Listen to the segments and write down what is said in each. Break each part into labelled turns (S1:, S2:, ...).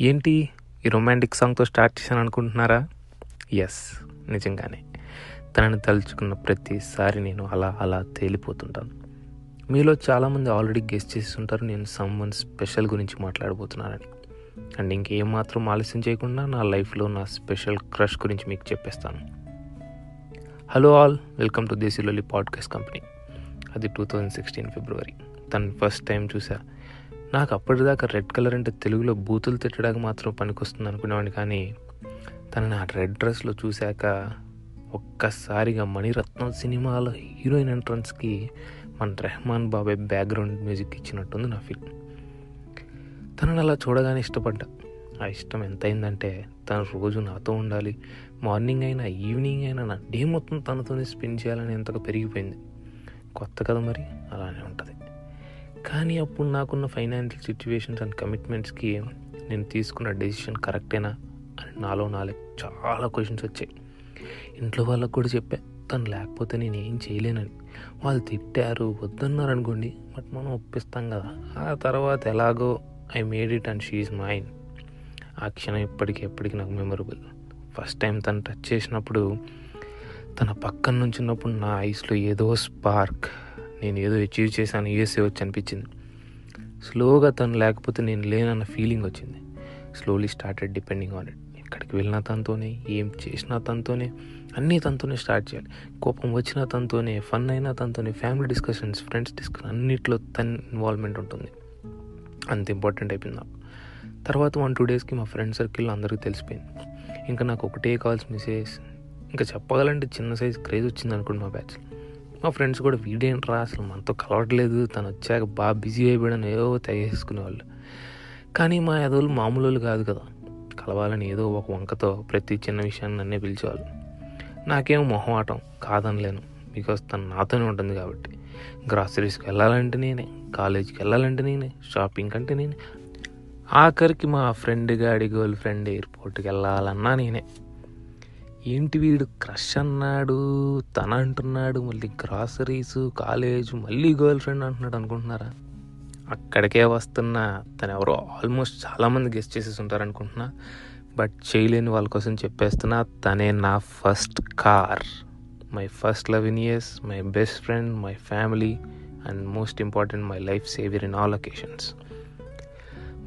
S1: ఏంటి ఈ romantic సాంగ్తో start చేశాను అనుకుంటున్నారా ఎస్ నిజంగానే. తనని తలుచుకున్న ప్రతిసారి నేను అలా అలా తేలిపోతుంటాను. మీలో చాలామంది ఆల్రెడీ గెస్ట్ చేసి ఉంటారు నేను సమ్వన్ స్పెషల్ గురించి మాట్లాడబోతున్నానని. అండ్ ఇంకేమాత్రం ఆలస్యం చేయకుండా నా లైఫ్లో నా స్పెషల్ క్రష్ గురించి మీకు చెప్పేస్తాను. Hello all welcome to Desilolli podcast company అది టూ థౌజండ్ సిక్స్టీన్ ఫిబ్రవరి. తను ఫస్ట్ టైం చూసా. నాకు అప్పటిదాకా రెడ్ కలర్ అంటే తెలుగులో బూతులు తిట్టడానికి మాత్రం పనికొస్తుంది అనుకునేవాడిని కానీ తనని ఆ రెడ్ డ్రెస్లో చూశాక ఒక్కసారిగా మణిరత్నం సినిమాలో హీరోయిన్ ఎంట్రన్స్కి మన రెహమాన్ బాబాయ్ బ్యాక్గ్రౌండ్ మ్యూజిక్ ఇచ్చినట్టుంది నా ఫీల్. తనని అలా చూడగానే ఇష్టపడ్డా. ఆ ఇష్టం ఎంత అయిందంటే తను రోజు నాతో ఉండాలి. మార్నింగ్ అయినా ఈవినింగ్ అయినా నా డే మొత్తం తనతోనే స్పెండ్ చేయాలని ఎంతగా పెరిగిపోయింది. కొత్త కదా మరి అలానే ఉంటుంది. కానీ అప్పుడు నాకున్న ఫైనాన్షియల్ సిచ్యువేషన్స్ అండ్ కమిట్మెంట్స్కి నేను తీసుకున్న డెసిషన్ కరెక్టేనా అని నాలో నాలుగు చాలా క్వశ్చన్స్ వచ్చాయి. ఇంట్లో వాళ్ళకు కూడా చెప్పా తను లేకపోతే నేను ఏం చేయలేనని. వాళ్ళు తిట్టారు వద్దన్నారు అనుకోండి బట్ మనం ఒప్పిస్తాం కదా. ఆ తర్వాత ఎలాగో ఐ మేడ్ ఇట్ అండ్ షీఈ్ మైండ్ ఆ క్షణం ఇప్పటికీ ఎప్పటికీ నాకు మెమొరబుల్. ఫస్ట్ టైం తను టచ్ చేసినప్పుడు తన పక్కన నుంచున్నప్పుడు నా ఐస్లో ఏదో స్పార్క్ నేను ఏదో అచీవ్ చేశాను యూఎస్ఏ వచ్చి అనిపించింది. స్లోగా తను లేకపోతే నేను లేనన్న ఫీలింగ్ వచ్చింది. Slowly started depending on it ఎక్కడికి వెళ్ళినా తనతోనే ఏం చేసినా తనతోనే అన్నీ తనతోనే స్టార్ట్ చేయాలి. కోపం వచ్చినా తనతోనే ఫన్ అయినా తనతోనే ఫ్యామిలీ డిస్కషన్స్ ఫ్రెండ్స్ డిస్కషన్ అన్నిట్లో తన ఇన్వాల్వ్మెంట్ ఉంటుంది. అంత ఇంపార్టెంట్ అయిపోయింది నాకు. తర్వాత వన్ టూ డేస్కి మా ఫ్రెండ్ సర్కిల్లో అందరికీ తెలిసిపోయింది. ఇంకా నాకు ఒకటే కాల్స్ మెసేజ్ ఇంకా చెప్పగలంటే చిన్న సైజ్ క్రేజ్ వచ్చింది అనుకోండి మా బ్యాచ్ మా ఫ్రెండ్స్ కూడా వీడేంట్రా? అసలు మనతో కలవట్లేదు. తను వచ్చాక బాగా బిజీ అయిపోయాడని ఏవో తెగేసుకునేవాళ్ళు. కానీ మా ఎదవులు మామూలు వాళ్ళు కాదు కదా. కలవాలని ఏదో ఒక వంకతో ప్రతి చిన్న విషయాన్ని నన్నే పిలిచేవాళ్ళు. నాకేం మొహమాటం కాదనలేను. బికాస్ తను నాతోనే ఉంటుంది కాబట్టి. గ్రాసరీస్కి వెళ్ళాలంటే నేనే కాలేజీకి వెళ్ళాలంటే నేనే షాపింగ్ అంటే నేనే. ఆఖరికి మా ఫ్రెండ్ గాడి గర్ల్ ఫ్రెండ్ ఎయిర్పోర్ట్కి వెళ్ళాలన్నా నేనే. ఏంటి వీడు క్రష్ అన్నాడు తన అంటున్నాడు మళ్ళీ గ్రాసరీస్ కాలేజ్ మళ్ళీ గర్ల్ ఫ్రెండ్ అంటున్నాడు అనుకుంటున్నారా? అక్కడికే వస్తున్నా తను ఎవరో ఆల్మోస్ట్ చాలామంది గెస్ట్ చేసేసి ఉంటారు అనుకుంటున్నా. బట్ చేయలేని వాళ్ళ కోసం చెప్పేస్తున్నా తనే నా first car my first love in years my best friend my family and most important my life saviour in all occasions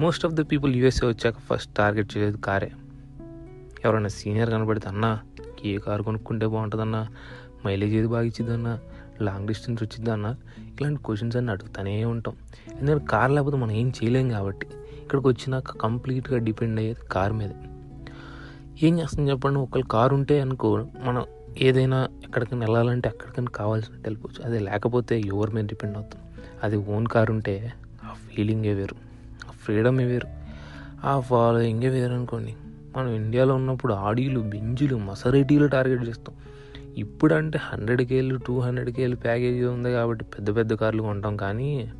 S1: most of the people USA వచ్చాక ఫస్ట్ టార్గెట్ చేసేది కారే. ఎవరైనా సీనియర్ కనబడితే అన్నా ఏ కారు కొనుక్కుంటే బాగుంటుందన్నా మైలేజ్ ఏది బాగా ఇచ్చిద్దన్నా long distance వచ్చిద్దన్నా ఇలాంటి క్వశ్చన్స్ అన్నీ అడుగుతూనే ఉంటాం. ఎందుకంటే కార్ లేకపోతే మనం ఏం చేయలేం కాబట్టి ఇక్కడికి వచ్చినాక కంప్లీట్గా డిపెండ్ అయ్యేది కార్ మీద. ఏం చేస్తాం చెప్పండి? ఒకళ్ళు కారు ఉంటే అనుకో మనం ఏదైనా ఎక్కడికైనా వెళ్ళాలంటే ఎక్కడికైనా కావాల్సినట్టు వెళ్ళిపోవచ్చు అదే లేకపోతే ఎవరి మీద డిపెండ్ అవుతాం. అది ఓన్ కార్ ఉంటే ఆ ఫీలింగే వేరు. ఆ ఫ్రీడమే వేరు. ఆ ఫాలోయింగే వేరు అనుకోండి. మనం ఇండియాలో ఉన్నప్పుడు ఆడీలు బెంజులు మసరేటీలు టార్గెట్ చేస్తాం. ఇప్పుడంటే హండ్రెడ్ కేలు టూ హండ్రెడ్ కేలు ప్యాకేజీ ఉంది కాబట్టి పెద్ద పెద్ద కార్లు కొంటాం. కానీ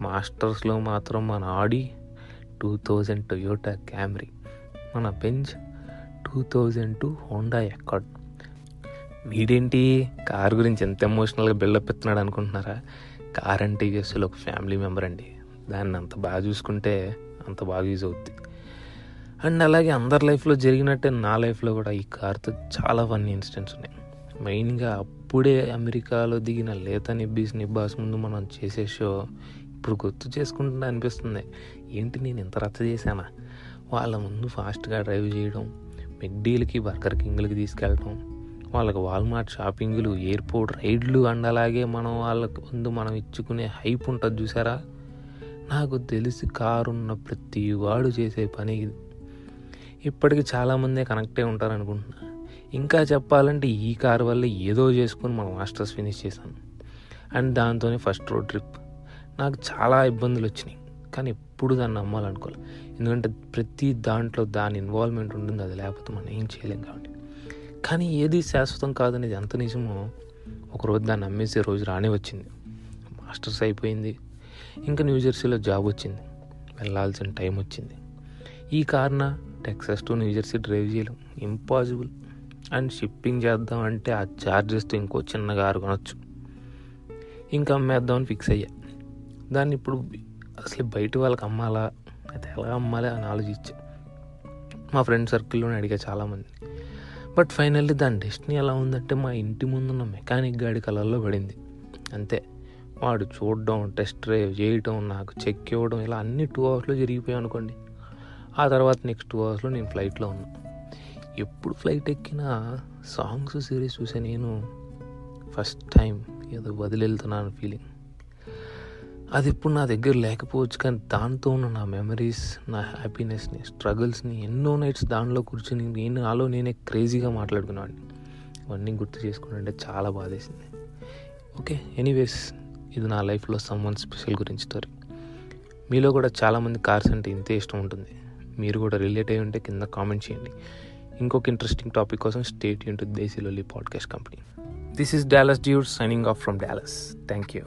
S1: మాస్టర్స్లో మాత్రం మన Audi two thousand Toyota Camry మన Benz two thousand two Honda ఎక్కడ్. వీడేంటి కార్ గురించి ఎంత ఎమోషనల్గా బిల్డప్ ఎత్తున్నాడు అనుకుంటున్నారా? కార్ అంటే యూఎస్లో ఒక ఫ్యామిలీ మెంబర్ అండి. దాన్ని అంత బాగా చూసుకుంటే అంత బాగా యూజ్ అవుద్ది. అండ్ అలాగే అందరి లైఫ్లో జరిగినట్టే నా లైఫ్లో కూడా ఈ కార్తో చాలా ఫన్నీ ఇన్సిడెంట్స్ ఉన్నాయి. మెయిన్గా అప్పుడే అమెరికాలో దిగిన లేత నిబ్బీస్ నిబ్బాస్ ముందు మనం చేసే షో ఇప్పుడు గుర్తు చేసుకుంటుంటే అనిపిస్తుంది. ఏంటి నేను ఇంత రచ్చ చేశానా? వాళ్ళ ముందు ఫాస్ట్గా డ్రైవ్ చేయడం మెడ్డీలకి బర్గర్ కింగ్లకి తీసుకెళ్ళడం వాళ్ళకి వాల్మార్ట్ షాపింగ్లు ఎయిర్పోర్ట్ రైడ్లు అండ్ అలాగే మనం వాళ్ళకి ముందు మనం ఇచ్చుకునే హైప్ ఉంటుంది చూసారా? నాకు తెలిసి కారు ఉన్న ప్రతి వాడు చేసే పని ఇప్పటికి చాలామందే కనెక్టే ఉంటారు అనుకుంటున్నా ఇంకా చెప్పాలంటే ఈ కారు వల్ల ఏదో చేసుకొని మన మాస్టర్స్ ఫినిష్ చేశాను. అండ్ దాంతోనే ఫస్ట్ రోడ్ ట్రిప్. నాకు చాలా ఇబ్బందులు వచ్చినాయి. కానీ ఎప్పుడు దాన్ని నమ్మాలనుకోవాలి ఎందుకంటే ప్రతి దాంట్లో దాని ఇన్వాల్వ్మెంట్ ఉంటుంది అది లేకపోతే మనం ఏం చేయలేం కాబట్టి. కానీ ఏది శాశ్వతం కాదనేది ఎంత నిజమో ఒకరోజు దాన్ని అమ్మేసే రోజు రానే వచ్చింది. మాస్టర్స్ అయిపోయింది. ఇంకా న్యూజెర్సీలో జాబ్ వచ్చింది. వెళ్ళాల్సిన టైం వచ్చింది. ఈ కారణ టెక్సస్ టు న్యూజెర్సీ డ్రైవ్ చేయలేం. ఇంపాసిబుల్ అండ్ షిప్పింగ్ చేద్దాం అంటే ఆ ఛార్జెస్తో ఇంకో చిన్న కారు కొనొచ్చు. ఇంకా అమ్మేద్దామని ఫిక్స్ అయ్యా. దాన్ని ఇప్పుడు అసలు బయట వాళ్ళకి అమ్మాలా? అయితే ఎలా అమ్మాలి అని ఆలోచించా. మా ఫ్రెండ్ సర్కిల్లోనే అడిగా చాలామంది. బట్ ఫైనల్లీ దాని డెస్టినీ ఎలా ఉందంటే మా ఇంటి ముందున్న మెకానిక్ గాడి కలర్లో పడింది. అంతే. వాడు చూడడం టెస్ట్ డ్రైవ్ చేయడం నాకు చెక్ ఇవ్వడం ఇలా అన్ని టూ అవర్స్లో జరిగిపోయాయి అనుకోండి. ఆ తర్వాత నెక్స్ట్ టూ అవర్స్లో నేను ఫ్లైట్లో ఉన్నా. ఎప్పుడు ఫ్లైట్ ఎక్కినా సాంగ్స్ సిరీస్ చూసే నేను ఫస్ట్ టైం ఏదో వదిలేళ్తున్నాను ఫీలింగ్ అది ఇప్పుడు నా దగ్గర లేకపోవచ్చు కానీ దాంతో ఉన్న నా మెమరీస్ నా హ్యాపీనెస్ని స్ట్రగుల్స్ని ఎన్నో నైట్స్ దానిలో కూర్చొని నేను నాలో నేనే క్రేజీగా మాట్లాడుకున్నాను అవన్నీ గుర్తు చేసుకుంటుంటే చాలా బాధేసింది. ఓకే ఎనీవేస్ ఇది నా లైఫ్లో సమ్మన్ స్పెషల్ గురించి స్టోరీ మీలో కూడా చాలామంది కార్స్ అంటే ఇంతే ఇష్టం ఉంటుంది. మీరు కూడా రిలేట్ అయి ఉంటే కింద కామెంట్ చేయండి. ఇంకొక ఇంట్రెస్టింగ్ టాపిక్ కోసం stay Yoon to Desilolli podcast company this is Dallas dude signing off from Dallas thank you